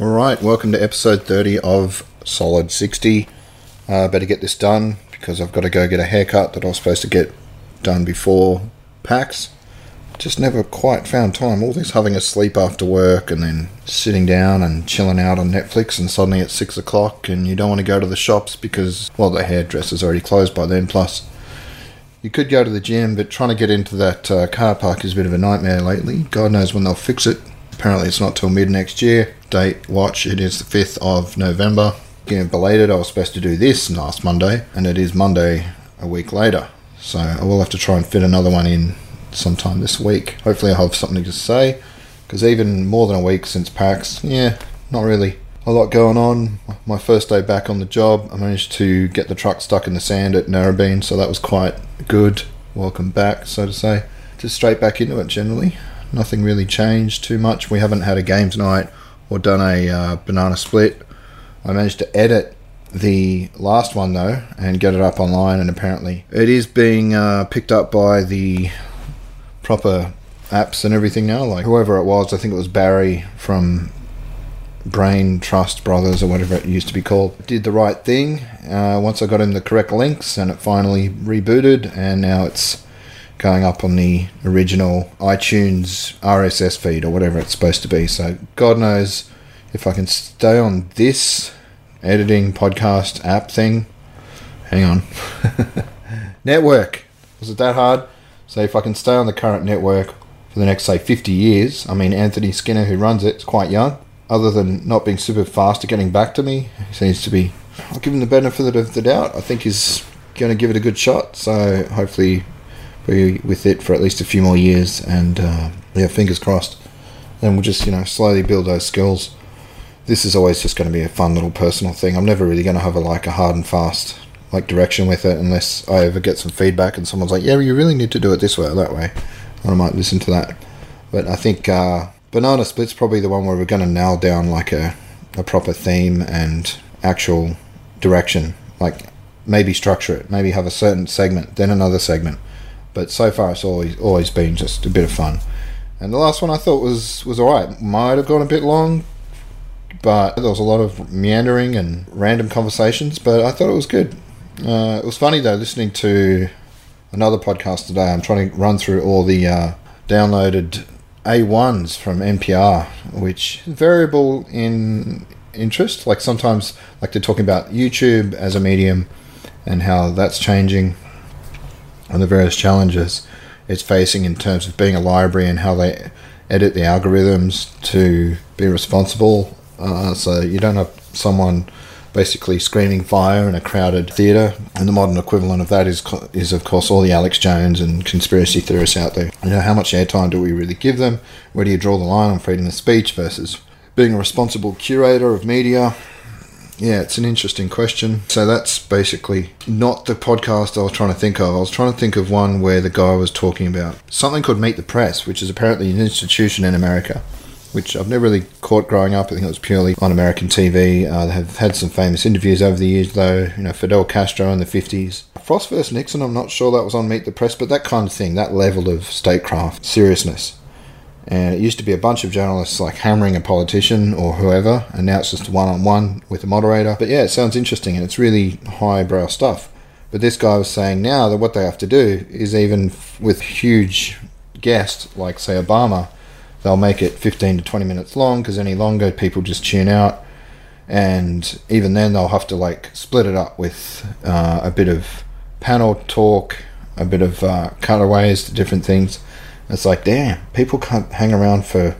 All right, welcome to episode 30 of Solid 60. Uh, better get this done because I've got to go get a haircut that I was supposed to get done before PAX. Just never quite found time. All this having a sleep after work and then sitting down and chilling out on Netflix, and suddenly it's 6 o'clock and you don't want to go to the shops because, well, the hairdresser's already closed by then. Plus, you could go to the gym, but trying to get into that uh, car park is a bit of a nightmare lately. God knows when they'll fix it. Apparently, it's not till mid next year. Date watch, it is the 5th of November. Getting belated, I was supposed to do this last Monday, and it is Monday a week later. So I will have to try and fit another one in sometime this week. Hopefully, I'll have something to say, because even more than a week since PAX, yeah, not really a lot going on. My first day back on the job, I managed to get the truck stuck in the sand at Narrabeen, so that was quite good. Welcome back, so to say. Just straight back into it generally. Nothing really changed too much. We haven't had a games night or done a uh, banana split. I managed to edit the last one though and get it up online, and apparently it is being uh, picked up by the proper apps and everything now. Like whoever it was, I think it was Barry from Brain Trust Brothers or whatever it used to be called, did the right thing. Uh, once I got in the correct links, and it finally rebooted, and now it's going up on the original iTunes RSS feed or whatever it's supposed to be. So God knows if I can stay on this editing podcast app thing. Hang on. network. Was it that hard? So if I can stay on the current network for the next say 50 years, I mean Anthony Skinner who runs it is quite young other than not being super fast at getting back to me, he seems to be. I'll give him the benefit of the doubt. I think he's going to give it a good shot. So hopefully, be with it for at least a few more years. And uh, yeah, fingers crossed. And we'll just you know slowly build those skills. This is always just going to be a fun little personal thing. I'm never really going to have a like a hard and fast like direction with it unless I ever get some feedback and someone's like, yeah, you really need to do it this way or that way. I might listen to that. But I think uh, Banana Split's probably the one where we're going to nail down like a, a proper theme and actual direction. Like maybe structure it, maybe have a certain segment, then another segment. But so far, it's always always been just a bit of fun. And the last one I thought was was alright. Might have gone a bit long, but there was a lot of meandering and random conversations. But I thought it was good. Uh, it was funny though listening to another podcast today. I'm trying to run through all the uh, downloaded a1s from NPR, which variable in interest. Like sometimes, like they're talking about YouTube as a medium and how that's changing and the various challenges it's facing in terms of being a library and how they edit the algorithms to be responsible. Uh, so you don't have someone basically screaming fire in a crowded theatre. And the modern equivalent of that is, is of course, all the Alex Jones and conspiracy theorists out there. You know, how much airtime do we really give them? Where do you draw the line on freedom of speech versus being a responsible curator of media? Yeah, it's an interesting question. So that's basically not the podcast I was trying to think of. I was trying to think of one where the guy was talking about something called Meet the Press, which is apparently an institution in America which I've never really caught growing up. I think it was purely on American TV. Uh, they have had some famous interviews over the years, though. You know, Fidel Castro in the 50s. Frost vs. Nixon, I'm not sure that was on Meet the Press, but that kind of thing, that level of statecraft, seriousness. And it used to be a bunch of journalists like hammering a politician or whoever, and now it's just one on one with a moderator. But yeah, it sounds interesting and it's really highbrow stuff. But this guy was saying now that what they have to do is even with huge guests like, say, Obama they'll make it 15 to 20 minutes long because any longer people just tune out and even then they'll have to like split it up with uh, a bit of panel talk a bit of uh, cutaways to different things it's like damn people can't hang around for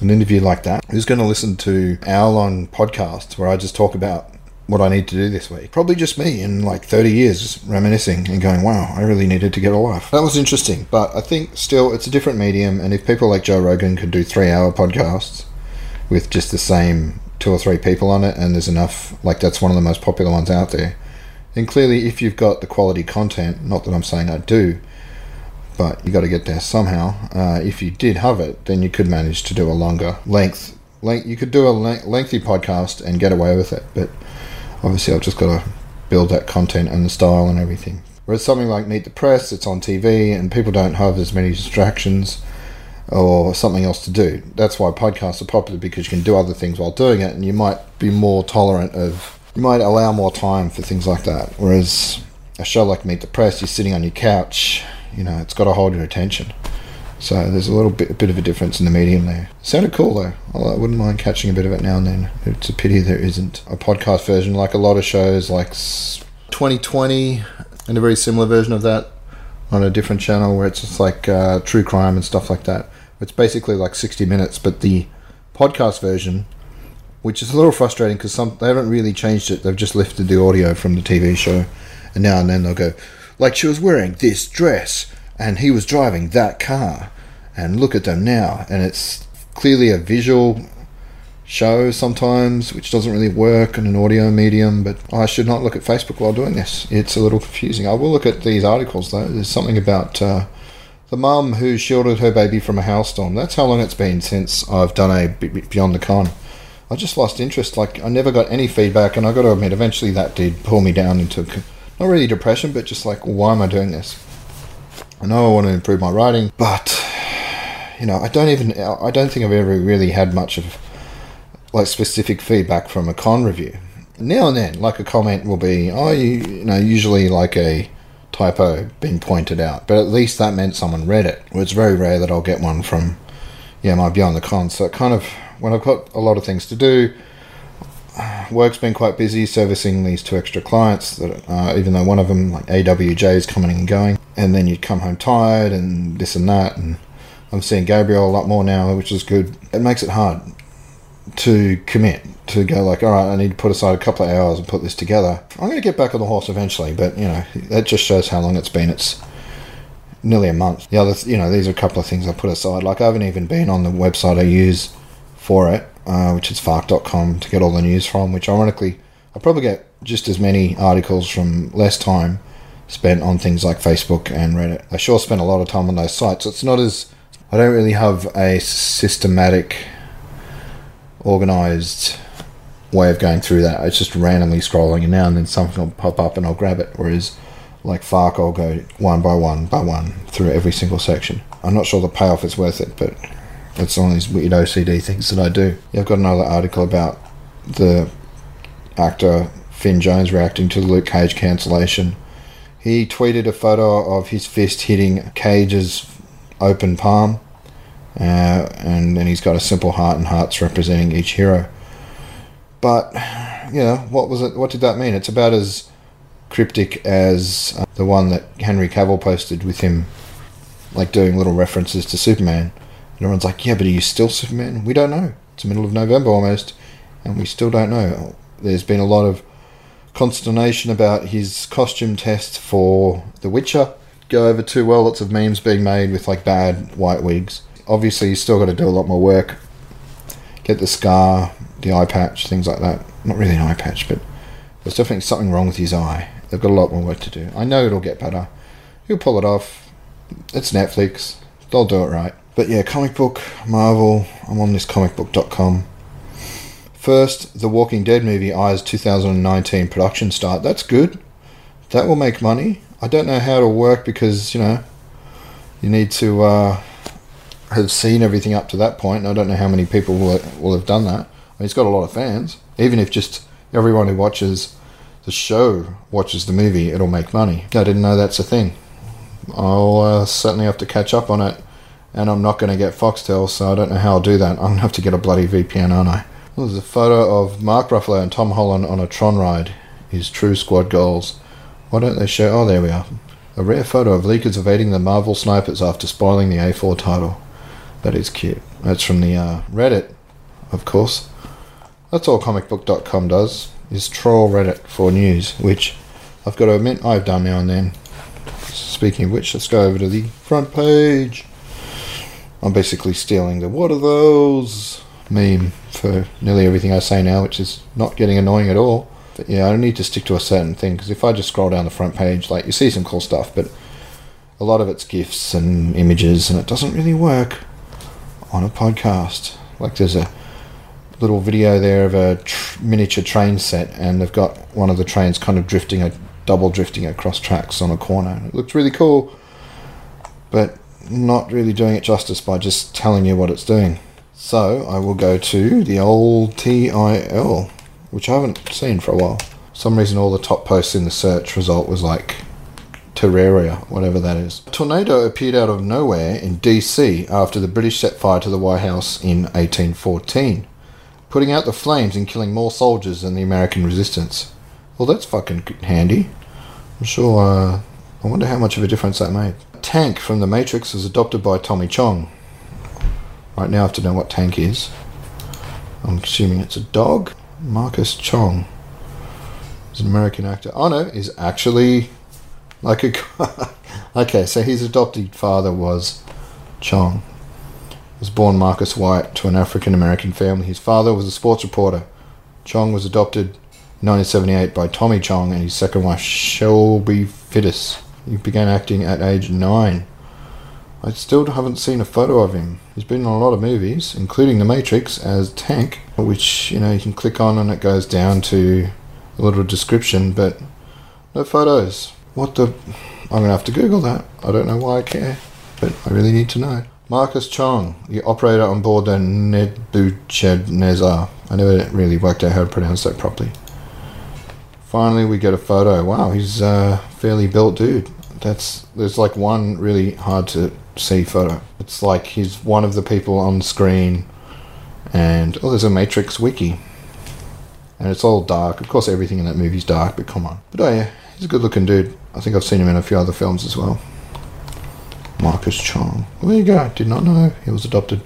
an interview like that who's going to listen to hour long podcasts where i just talk about what I need to do this week. Probably just me in like 30 years reminiscing and going, wow, I really needed to get a life. That was interesting, but I think still it's a different medium. And if people like Joe Rogan could do three hour podcasts with just the same two or three people on it, and there's enough, like that's one of the most popular ones out there. And clearly, if you've got the quality content, not that I'm saying I do, but you got to get there somehow. Uh, if you did have it, then you could manage to do a longer length. Length you could do a lengthy podcast and get away with it, but obviously I've just got to build that content and the style and everything. Whereas something like Meet the Press, it's on TV and people don't have as many distractions. or something else to do. That's why podcasts are popular because you can do other things while doing it, and you might be more tolerant of. You might allow more time for things like that. Whereas a show like Meet the Press, you're sitting on your couch. You know, it's got to hold your attention. So there's a little bit, bit of a difference in the medium there. Sounded cool though. I wouldn't mind catching a bit of it now and then. It's a pity there isn't a podcast version like a lot of shows like 2020 and a very similar version of that on a different channel where it's just like uh, true crime and stuff like that. It's basically like 60 minutes, but the podcast version, which is a little frustrating because some they haven't really changed it. They've just lifted the audio from the TV show, and now and then they'll go, like she was wearing this dress and he was driving that car, and look at them now, and it's clearly a visual show sometimes, which doesn't really work in an audio medium. But I should not look at Facebook while doing this. It's a little confusing. I will look at these articles though. There's something about uh, the mum who shielded her baby from a hailstorm. That's how long it's been since I've done a Beyond the Con. I just lost interest. Like I never got any feedback, and I got to admit, eventually that did pull me down into not really depression, but just like, why am I doing this? I know I want to improve my writing, but you know, I don't even. I don't think I've ever really had much of like specific feedback from a con review. Now and then, like a comment will be, oh, you, you know, usually like a typo being pointed out, but at least that meant someone read it. Well, it's very rare that I'll get one from, yeah, my Beyond the Con. So it kind of, when I've got a lot of things to do, work's been quite busy servicing these two extra clients. That uh, even though one of them, like AWJ, is coming and going, and then you'd come home tired and this and that, and I'm seeing Gabriel a lot more now, which is good. It makes it hard to commit to go like, all right, I need to put aside a couple of hours and put this together. I'm going to get back on the horse eventually, but you know that just shows how long it's been. It's nearly a month. The other, you know, these are a couple of things I put aside. Like I haven't even been on the website I use for it, uh, which is fark.com to get all the news from. Which ironically, I probably get just as many articles from less time spent on things like Facebook and Reddit. I sure spend a lot of time on those sites. It's not as I don't really have a systematic organized way of going through that. It's just randomly scrolling, and now and then something will pop up and I'll grab it. Whereas, like Fark, I'll go one by one by one through every single section. I'm not sure the payoff is worth it, but it's one of these weird OCD things that I do. Yeah, I've got another article about the actor Finn Jones reacting to the Luke Cage cancellation. He tweeted a photo of his fist hitting Cage's open palm uh, and then he's got a simple heart and hearts representing each hero. But you know, what was it? What did that mean? It's about as cryptic as uh, the one that Henry Cavill posted with him, like doing little references to Superman. And everyone's like, "Yeah, but are you still Superman?" We don't know. It's the middle of November almost, and we still don't know. There's been a lot of consternation about his costume test for The Witcher. Go over too well. Lots of memes being made with like bad white wigs obviously, he's still got to do a lot more work. Get the scar, the eye patch, things like that. Not really an eye patch, but there's definitely something wrong with his eye. They've got a lot more work to do. I know it'll get better. He'll pull it off. It's Netflix. They'll do it right. But yeah, comic book, Marvel. I'm on this comicbook.com. First, the Walking Dead movie eyes 2019 production start. That's good. That will make money. I don't know how it'll work because, you know, you need to uh, have seen everything up to that point. I don't know how many people will, will have done that. I mean, he's got a lot of fans. Even if just everyone who watches the show watches the movie, it'll make money. I didn't know that's a thing. I'll uh, certainly have to catch up on it, and I'm not going to get Foxtel, so I don't know how I'll do that. I'm going to have to get a bloody VPN, aren't I? Well, there's a photo of Mark Ruffalo and Tom Holland on a Tron ride. His true squad goals. Why don't they show? Oh, there we are. A rare photo of leakers evading the Marvel snipers after spoiling the A4 title. That is cute. That's from the uh, Reddit, of course. That's all comicbook.com does, is troll Reddit for news, which I've got to admit I've done now and then. Speaking of which, let's go over to the front page. I'm basically stealing the what are those meme for nearly everything I say now, which is not getting annoying at all. But yeah, I need to stick to a certain thing because if I just scroll down the front page, like you see some cool stuff, but a lot of it's GIFs and images, and it doesn't really work on a podcast. Like there's a little video there of a tr- miniature train set, and they've got one of the trains kind of drifting, a double drifting across tracks on a corner. It looks really cool, but not really doing it justice by just telling you what it's doing. So I will go to the old TIL, which I haven't seen for a while. For some reason, all the top posts in the search result was like Terraria, whatever that is. A tornado appeared out of nowhere in DC after the British set fire to the White House in 1814, putting out the flames and killing more soldiers than the American resistance. Well, that's fucking handy. I'm sure. Uh, I wonder how much of a difference that made. Tank from The Matrix was adopted by Tommy Chong. Right now, I have to know what Tank is. I'm assuming it's a dog. Marcus Chong is an American actor. Oh no, is actually like a okay, so his adopted father was Chong. Was born Marcus White to an African American family. His father was a sports reporter. Chong was adopted in 1978 by Tommy Chong and his second wife Shelby Fiddis. He began acting at age nine. I still haven't seen a photo of him. He's been in a lot of movies, including The Matrix as Tank, which you know you can click on and it goes down to a little description, but no photos. What the? I'm gonna have to Google that. I don't know why I care, but I really need to know. Marcus Chong, the operator on board the Nebuchadnezzar. I never really worked out how to pronounce that properly. Finally, we get a photo. Wow, he's a fairly built dude. That's there's like one really hard to see photo. It's like he's one of the people on screen, and oh, there's a Matrix wiki, and it's all dark. Of course, everything in that movie's dark, but come on. But oh yeah, he's a good-looking dude. I think I've seen him in a few other films as well. Marcus Chong. Well, there you go. Did not know he was adopted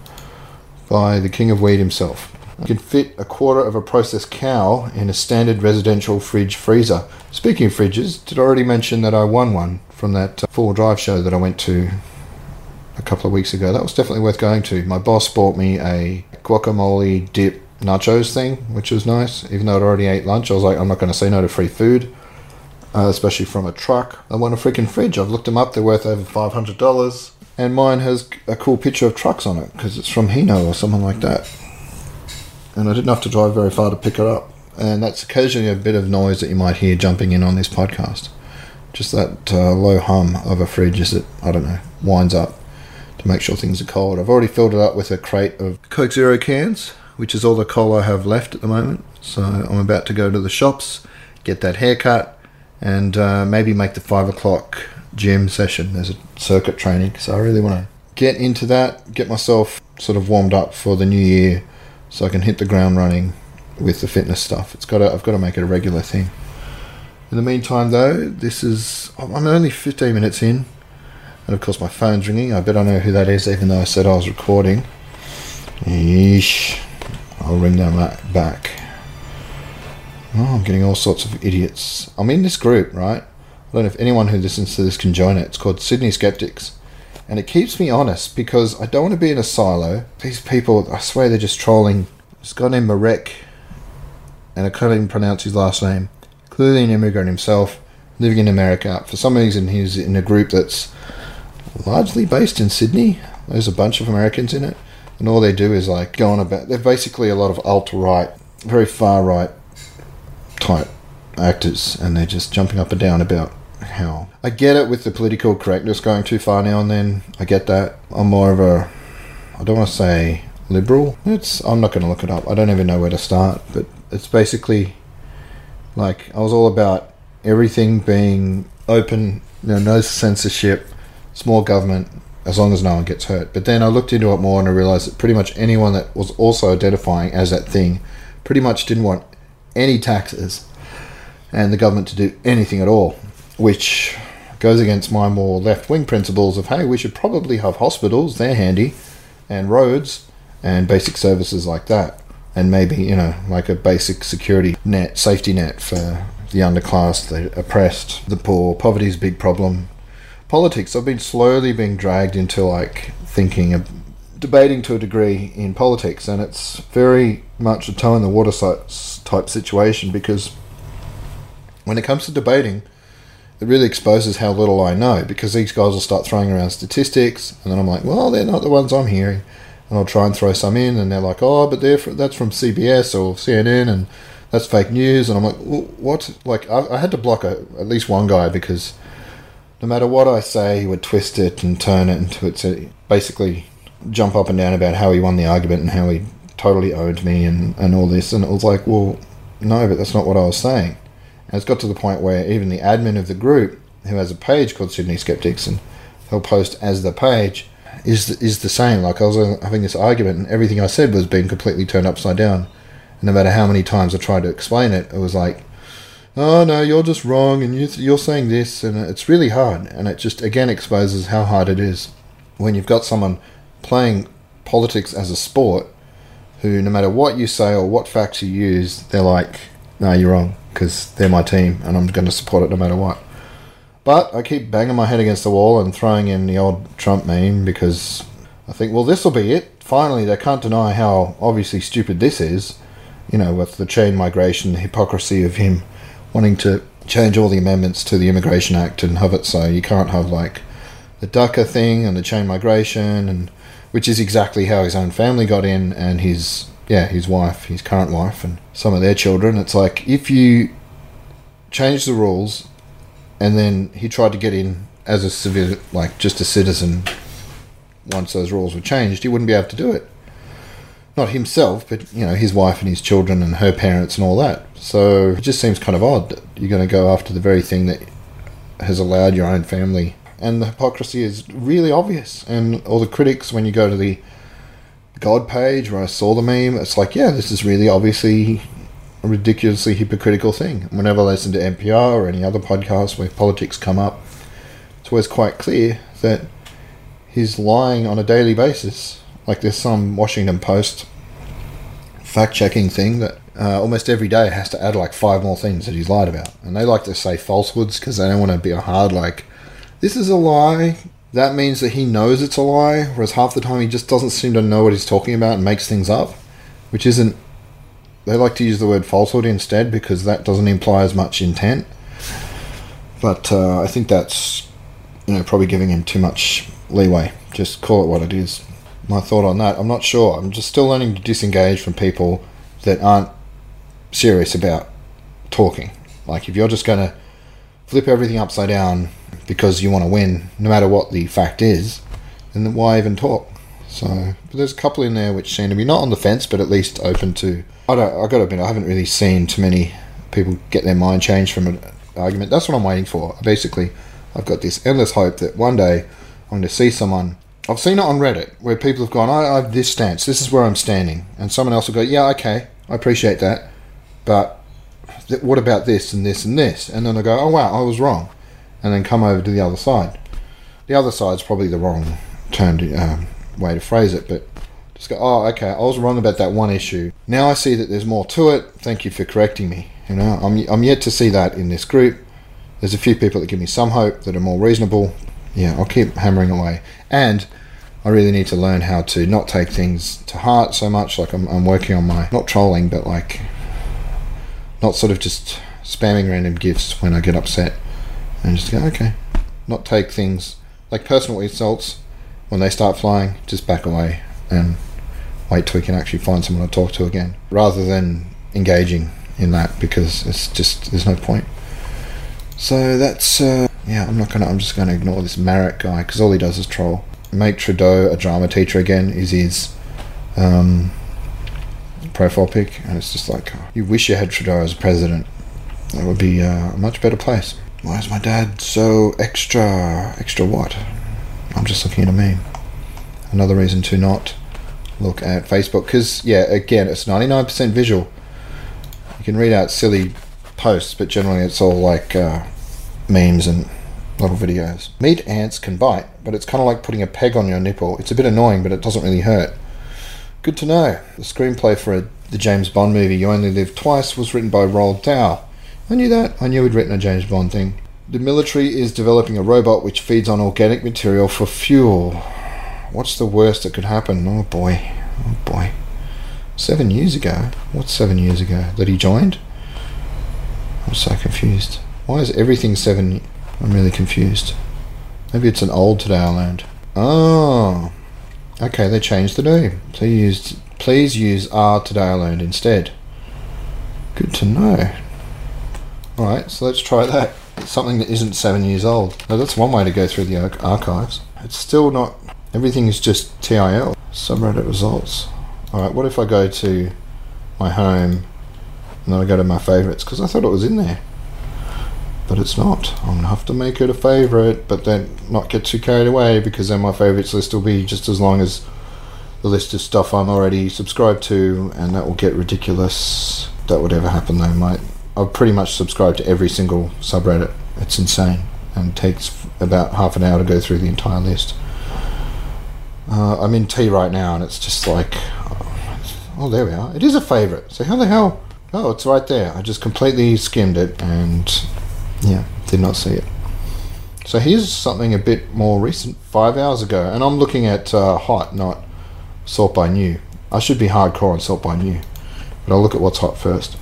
by the King of Weed himself. You can fit a quarter of a processed cow in a standard residential fridge freezer. Speaking of fridges, did I already mention that I won one from that uh, four drive show that I went to a couple of weeks ago? That was definitely worth going to. My boss bought me a guacamole dip nachos thing, which was nice. Even though I'd already ate lunch, I was like, I'm not going to say no to free food uh, especially from a truck. I want a freaking fridge. I've looked them up; they're worth over five hundred dollars. And mine has a cool picture of trucks on it because it's from Hino or something like that. And I didn't have to drive very far to pick it up. And that's occasionally a bit of noise that you might hear jumping in on this podcast. Just that uh, low hum of a fridge as it, I don't know, winds up to make sure things are cold. I've already filled it up with a crate of Coke Zero cans, which is all the coal I have left at the moment. So I'm about to go to the shops, get that haircut, and uh, maybe make the five o'clock gym session. There's a circuit training, so I really want to get into that, get myself sort of warmed up for the new year, so I can hit the ground running with the fitness stuff. It's got to, I've got to make it a regular thing. In the meantime, though, this is I'm only 15 minutes in, and of course my phone's ringing. I bet I know who that is, even though I said I was recording. Yeesh. I'll ring them back. Oh, I'm getting all sorts of idiots. I'm in this group, right? I don't know if anyone who listens to this can join it. It's called Sydney Skeptics. And it keeps me honest because I don't want to be in a silo. These people, I swear they're just trolling. This guy named Marek, and I can't even pronounce his last name. Clearly an immigrant himself, living in America. For some reason, he's in a group that's largely based in Sydney. There's a bunch of Americans in it. And all they do is like go on about. They're basically a lot of alt right, very far right type actors, and they're just jumping up and down about how. I get it with the political correctness going too far now and then. I get that. I'm more of a. I don't want to say liberal. It's. I'm not going to look it up. I don't even know where to start. But it's basically like I was all about everything being open. You know, no censorship, small government, as long as no one gets hurt. But then I looked into it more and I realized that pretty much anyone that was also identifying as that thing pretty much didn't want any taxes and the government to do anything at all, which goes against my more left wing principles of hey, we should probably have hospitals, they're handy, and roads and basic services like that. And maybe, you know, like a basic security net, safety net for the underclass, the oppressed, the poor. Poverty is a big problem. Politics, I've been slowly being dragged into like thinking of debating to a degree in politics, and it's very much a toe in the water type situation because when it comes to debating, it really exposes how little I know because these guys will start throwing around statistics, and then I'm like, well, they're not the ones I'm hearing, and I'll try and throw some in, and they're like, oh, but they're that's from CBS or CNN, and that's fake news, and I'm like, what? Like, I, I had to block a, at least one guy because no matter what I say, he would twist it and turn it into its basically jump up and down about how he won the argument and how he totally owed me and, and all this. And it was like, well, no, but that's not what I was saying. And it's got to the point where even the admin of the group, who has a page called Sydney Skeptics, and he'll post as the page, is is the same. Like I was having this argument, and everything I said was being completely turned upside down. And no matter how many times I tried to explain it, it was like, "Oh no, you're just wrong, and you're saying this," and it's really hard. And it just again exposes how hard it is when you've got someone playing politics as a sport who, no matter what you say or what facts you use, they're like, "No, you're wrong," because they're my team, and I'm going to support it no matter what. But I keep banging my head against the wall and throwing in the old Trump meme because I think, well, this will be it. Finally, they can't deny how obviously stupid this is. You know, with the chain migration, the hypocrisy of him wanting to change all the amendments to the Immigration Act and have it so you can't have like the DACA thing and the chain migration, and which is exactly how his own family got in and his yeah his wife, his current wife, and some of their children. It's like if you change the rules and then he tried to get in as a civil, like just a citizen. Once those rules were changed, he wouldn't be able to do it. Not himself, but you know his wife and his children and her parents and all that. So it just seems kind of odd that you're going to go after the very thing that has allowed your own family. And the hypocrisy is really obvious. And all the critics, when you go to the God page where I saw the meme, it's like, yeah, this is really obviously ridiculously hypocritical thing. Whenever I listen to NPR or any other podcast where politics come up, it's always quite clear that he's lying on a daily basis. Like there's some Washington Post fact checking thing that uh, almost every day has to add like five more things that he's lied about. And they like to say falsehoods because they don't want to be a hard, like, this is a lie. That means that he knows it's a lie, whereas half the time he just doesn't seem to know what he's talking about and makes things up, which isn't they like to use the word falsehood instead because that doesn't imply as much intent. But uh, I think that's you know probably giving him too much leeway. Just call it what it is. My thought on that. I'm not sure. I'm just still learning to disengage from people that aren't serious about talking. Like if you're just going to flip everything upside down because you want to win, no matter what the fact is, then why even talk? So, there's a couple in there which seem to be not on the fence, but at least open to. I don't. I got to admit, I haven't really seen too many people get their mind changed from an argument. That's what I'm waiting for. Basically, I've got this endless hope that one day I'm going to see someone. I've seen it on Reddit where people have gone, I, I have this stance. This is where I'm standing, and someone else will go, Yeah, okay, I appreciate that, but th- what about this and this and this? And then they go, Oh wow, I was wrong, and then come over to the other side. The other side's probably the wrong term to, um, way to phrase it, but just go, oh, okay, I was wrong about that one issue. Now I see that there's more to it. Thank you for correcting me. You know, I'm, I'm yet to see that in this group. There's a few people that give me some hope that are more reasonable. Yeah, I'll keep hammering away. And I really need to learn how to not take things to heart so much. Like I'm, I'm working on my, not trolling, but like not sort of just spamming random gifts when I get upset and just go, okay, not take things like personal insults when they start flying, just back away and wait till we can actually find someone to talk to again, rather than engaging in that because it's just there's no point. So that's uh, yeah. I'm not gonna. I'm just gonna ignore this Marit guy because all he does is troll. Make Trudeau a drama teacher again is his um, profile pic, and it's just like oh, you wish you had Trudeau as president. That would be uh, a much better place. Why is my dad so extra? Extra what? I'm just looking at a meme. Another reason to not look at Facebook because, yeah, again, it's 99% visual. You can read out silly posts, but generally it's all like uh, memes and little videos. Meat ants can bite, but it's kind of like putting a peg on your nipple. It's a bit annoying, but it doesn't really hurt. Good to know. The screenplay for a, the James Bond movie You Only Live Twice was written by Roald Dahl. I knew that. I knew he'd written a James Bond thing. The military is developing a robot which feeds on organic material for fuel. What's the worst that could happen? Oh boy. Oh boy. Seven years ago? What's seven years ago? That he joined? I'm so confused. Why is everything seven? I'm really confused. Maybe it's an old today I learned. Oh. Okay, they changed the name. So used please use R today I learned instead. Good to know. Alright, so let's try that. Something that isn't seven years old. Now, that's one way to go through the arch- archives. It's still not. Everything is just TIL. Subreddit results. Alright, what if I go to my home and then I go to my favourites? Because I thought it was in there. But it's not. I'm to have to make it a favourite, but then not get too carried away because then my favourites list will be just as long as the list of stuff I'm already subscribed to, and that will get ridiculous. That would ever happen though, mate. I've pretty much subscribed to every single subreddit. It's insane, and takes about half an hour to go through the entire list. Uh, I'm in T right now, and it's just like, oh, there we are. It is a favourite. So how the hell? Oh, it's right there. I just completely skimmed it, and yeah, did not see it. So here's something a bit more recent, five hours ago, and I'm looking at uh, hot, not sort by new. I should be hardcore on sort by new, but I'll look at what's hot first.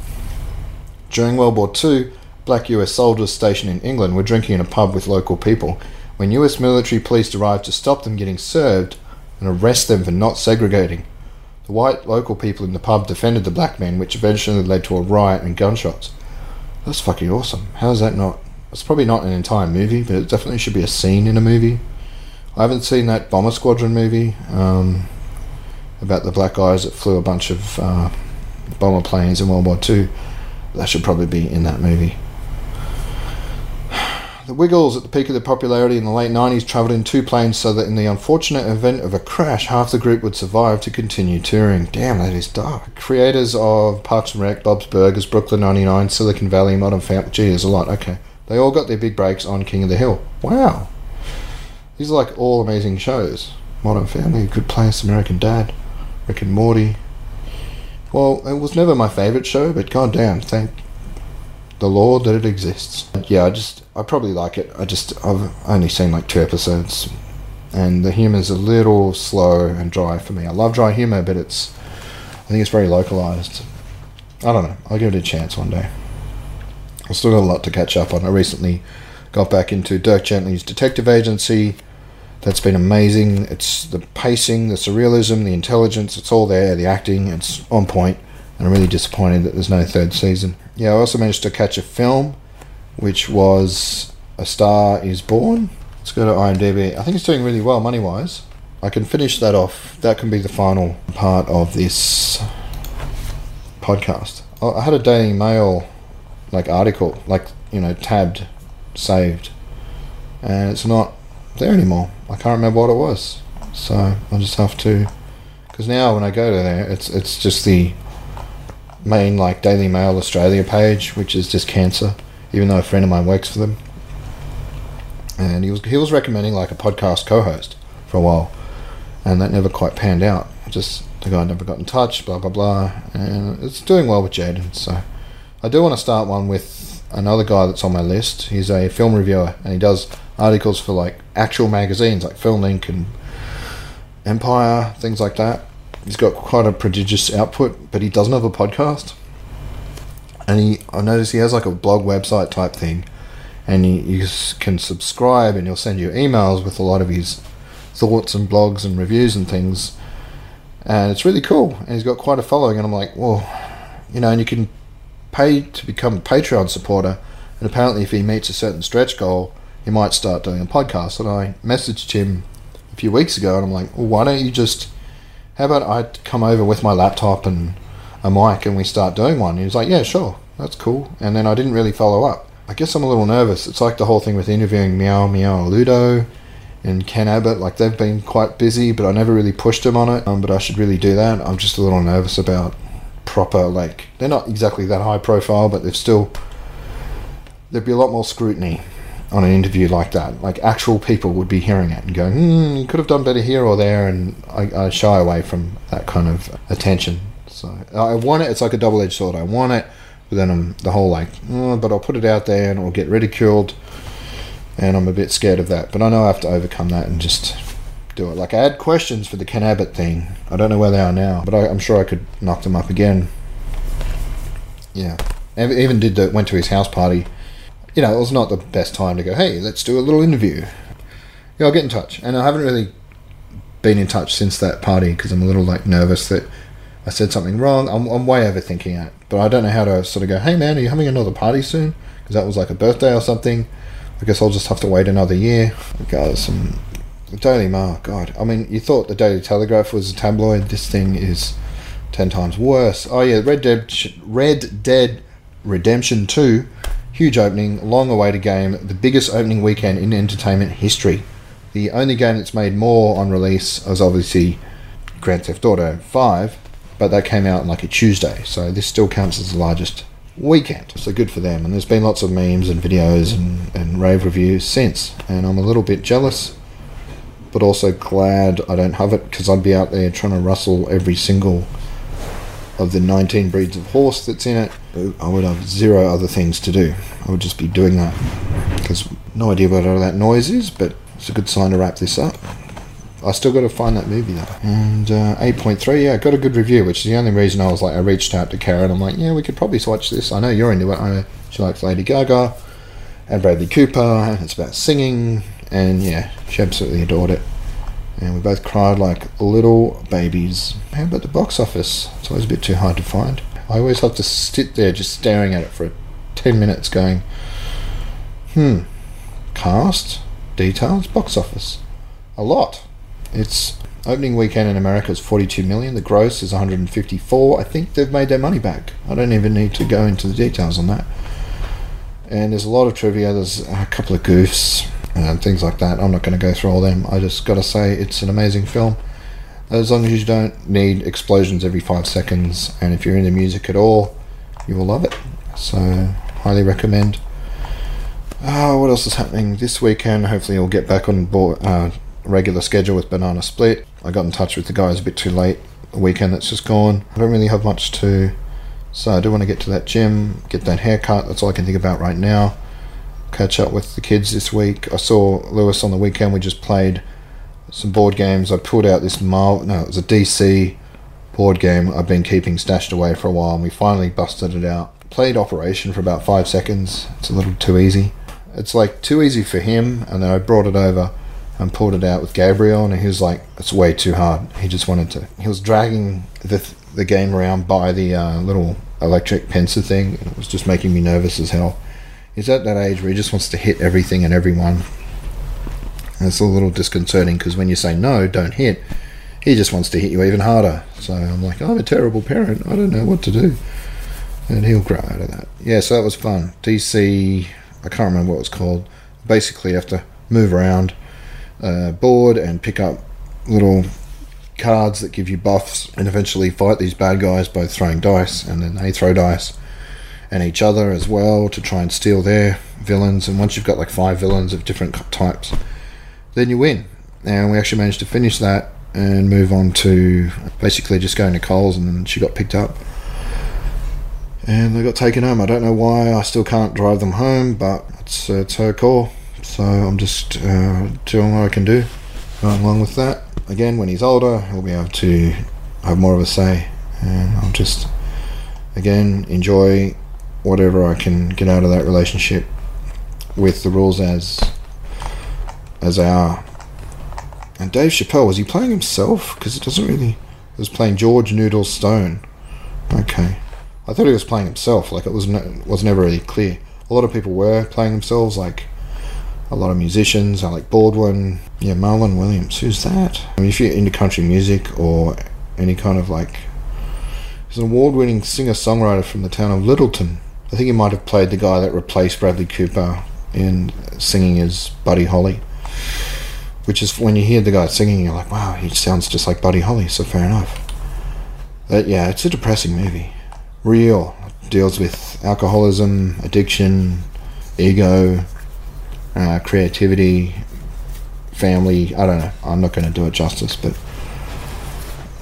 During World War II, black US soldiers stationed in England were drinking in a pub with local people. When US military police arrived to stop them getting served and arrest them for not segregating, the white local people in the pub defended the black men, which eventually led to a riot and gunshots. That's fucking awesome. How is that not? It's probably not an entire movie, but it definitely should be a scene in a movie. I haven't seen that Bomber Squadron movie um, about the black guys that flew a bunch of uh, bomber planes in World War II. That should probably be in that movie. The Wiggles, at the peak of their popularity in the late 90s, travelled in two planes so that in the unfortunate event of a crash, half the group would survive to continue touring. Damn, that is dark. Creators of Parks and Rec, Bob's Burgers, Brooklyn 99, Silicon Valley, Modern Family. Gee, there's a lot. Okay. They all got their big breaks on King of the Hill. Wow. These are like all amazing shows. Modern Family, Good Place, American Dad, Rick and Morty. Well, it was never my favourite show, but goddamn, thank the Lord that it exists. Yeah, I just, I probably like it. I just, I've only seen like two episodes, and the humour's a little slow and dry for me. I love dry humour, but it's, I think it's very localised. I don't know. I'll give it a chance one day. I've still got a lot to catch up on. I recently got back into Dirk Gently's Detective Agency. That's been amazing. It's the pacing, the surrealism, the intelligence, it's all there, the acting, it's on point, and I'm really disappointed that there's no third season. Yeah, I also managed to catch a film, which was A Star is Born. Let's go to IMDb. I think it's doing really well money wise. I can finish that off. That can be the final part of this podcast. I had a Daily Mail like article, like you know, tabbed, saved, and it's not there anymore. I can't remember what it was, so I just have to. Because now when I go to there, it's it's just the main like Daily Mail Australia page, which is just cancer. Even though a friend of mine works for them, and he was he was recommending like a podcast co-host for a while, and that never quite panned out. Just the guy never got in touch, blah blah blah, and it's doing well with Jaden. So I do want to start one with another guy that's on my list. He's a film reviewer, and he does articles for like actual magazines like FilmInk and Empire, things like that. He's got quite a prodigious output, but he doesn't have a podcast. And he, I noticed he has like a blog website type thing, and you, you can subscribe, and he'll send you emails with a lot of his thoughts and blogs and reviews and things. And it's really cool. And he's got quite a following, and I'm like, well, you know, and you can pay to become a Patreon supporter. And apparently, if he meets a certain stretch goal, he might start doing a podcast. And I messaged him a few weeks ago, and I'm like, well, why don't you just, how about I come over with my laptop and a mic and we start doing one? He was like, yeah, sure, that's cool. And then I didn't really follow up. I guess I'm a little nervous. It's like the whole thing with interviewing Meow Meow Ludo and Ken Abbott. Like they've been quite busy, but I never really pushed them on it. Um, but I should really do that. I'm just a little nervous about proper like they're not exactly that high profile, but they've still there'd be a lot more scrutiny on an interview like that. Like actual people would be hearing it and going, hmm, you could have done better here or there, and I, I shy away from that kind of attention. So I want it. It's like a double-edged sword. I want it, but then I'm the whole like, oh, but I'll put it out there and it'll get ridiculed, and I'm a bit scared of that. But I know I have to overcome that and just do it. Like I had questions for the Ken Abbott thing. I don't know where they are now, but I, I'm sure I could knock them up again. Yeah, Ev- even did the, went to his house party. You know, it was not the best time to go. Hey, let's do a little interview. Yeah, I'll get in touch, and I haven't really been in touch since that party because I'm a little like nervous that I said something wrong. I'm, I'm way overthinking it, but I don't know how to sort of go. Hey man, are you having another party soon? because that was like a birthday or something. I guess I'll just have to wait another year. Guys, some the Daily Mail. God, I mean, you thought the Daily Telegraph was a tabloid. This thing is ten times worse. Oh yeah, Red Dead, Red Dead Redemption Two, huge opening, long-awaited game, the biggest opening weekend in entertainment history. The only game that's made more on release was obviously Grand Theft Auto Five, but that came out on like a Tuesday, so this still counts as the largest weekend. So good for them. And there's been lots of memes and videos and, and rave reviews since. And I'm a little bit jealous, but also glad I don't have it because I'd be out there trying to rustle every single of the 19 breeds of horse that's in it. I would have zero other things to do. I would just be doing that because no idea what all that noise is, but it's a good sign to wrap this up. I still got to find that movie though. And uh, 8.3, yeah, got a good review, which is the only reason I was like, I reached out to Karen. I'm like, yeah, we could probably watch this. I know you're into it. I she likes Lady Gaga and Bradley Cooper. It's about singing, and yeah, she absolutely adored it. And we both cried like little babies. How about the box office? It's always a bit too hard to find. I always have to sit there just staring at it for 10 minutes going, hmm, cast, details, box office. A lot. Its opening weekend in America is 42 million. The gross is 154. I think they've made their money back. I don't even need to go into the details on that. And there's a lot of trivia. There's a couple of goofs and things like that. I'm not going to go through all them. I just got to say it's an amazing film. As long as you don't need explosions every five seconds, and if you're into music at all, you will love it. So, highly recommend. Oh, what else is happening this weekend? Hopefully, you'll get back on board. Uh, regular schedule with Banana Split. I got in touch with the guys a bit too late the weekend that's just gone. I don't really have much to. So I do want to get to that gym, get that haircut. That's all I can think about right now. Catch up with the kids this week. I saw Lewis on the weekend. We just played some board games. I pulled out this Marvel. No, it was a DC board game I've been keeping stashed away for a while, and we finally busted it out. Played Operation for about five seconds. It's a little too easy. It's like too easy for him, and then I brought it over and pulled it out with Gabriel, and he was like, "It's way too hard." He just wanted to. He was dragging the the game around by the uh, little electric pencil thing, it was just making me nervous as hell. He's at that age where he just wants to hit everything and everyone. And it's a little disconcerting because when you say no, don't hit, he just wants to hit you even harder. So I'm like, I'm a terrible parent. I don't know what to do. And he'll grow out of that. Yeah, so that was fun. DC, I can't remember what it was called. Basically, you have to move around uh, board and pick up little cards that give you buffs and eventually fight these bad guys both throwing dice and then they throw dice and each other as well to try and steal their villains. And once you've got like five villains of different types then you win. And we actually managed to finish that and move on to basically just going to Coles and then she got picked up. And they got taken home. I don't know why. I still can't drive them home but it's, uh, it's her call. So I'm just uh, doing what I can do. along with that, again, when he's older, he'll be able to have more of a say, and I'll just again enjoy whatever I can get out of that relationship with the rules as as they are. And Dave Chappelle was he playing himself? Because it doesn't really. It was playing George Noodle Stone. Okay, I thought he was playing himself. Like it was was never really clear. A lot of people were playing themselves, like a lot of musicians, Alec Baldwin, yeah, Marlon Williams. Who's that? I mean, if you're into country music or any kind of like, he's an award-winning singer-songwriter from the town of Lyttelton. I think he might have played the guy that replaced Bradley Cooper in singing as Buddy Holly. Which is when you hear the guy singing, you're like, wow, he sounds just like Buddy Holly. So fair enough. But yeah, it's a depressing movie. Real deals with alcoholism, addiction, ego, uh, creativity, family. I don't know. I'm not going to do it justice, but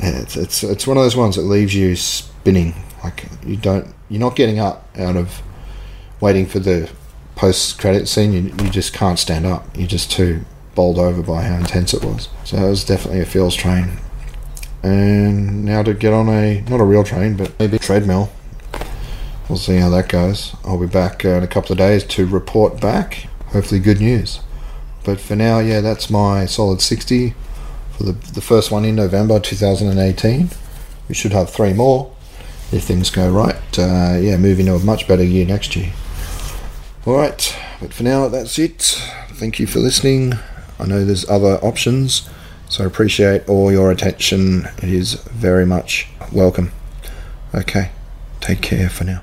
it's it's it's one of those ones that leaves you spinning. Like you don't, you're not getting up out of waiting for the post credit scene. You you just can't stand up. You're just too bowled over by how intense it was. So it was definitely a feels train. And now to get on a not a real train, but maybe a treadmill. We'll see how that goes. I'll be back uh, in a couple of days to report back hopefully good news. But for now, yeah, that's my solid 60 for the, the first one in November 2018. We should have three more if things go right. Uh, yeah, moving to a much better year next year. Alright, but for now, that's it. Thank you for listening. I know there's other options, so I appreciate all your attention. It is very much welcome. Okay, take care for now.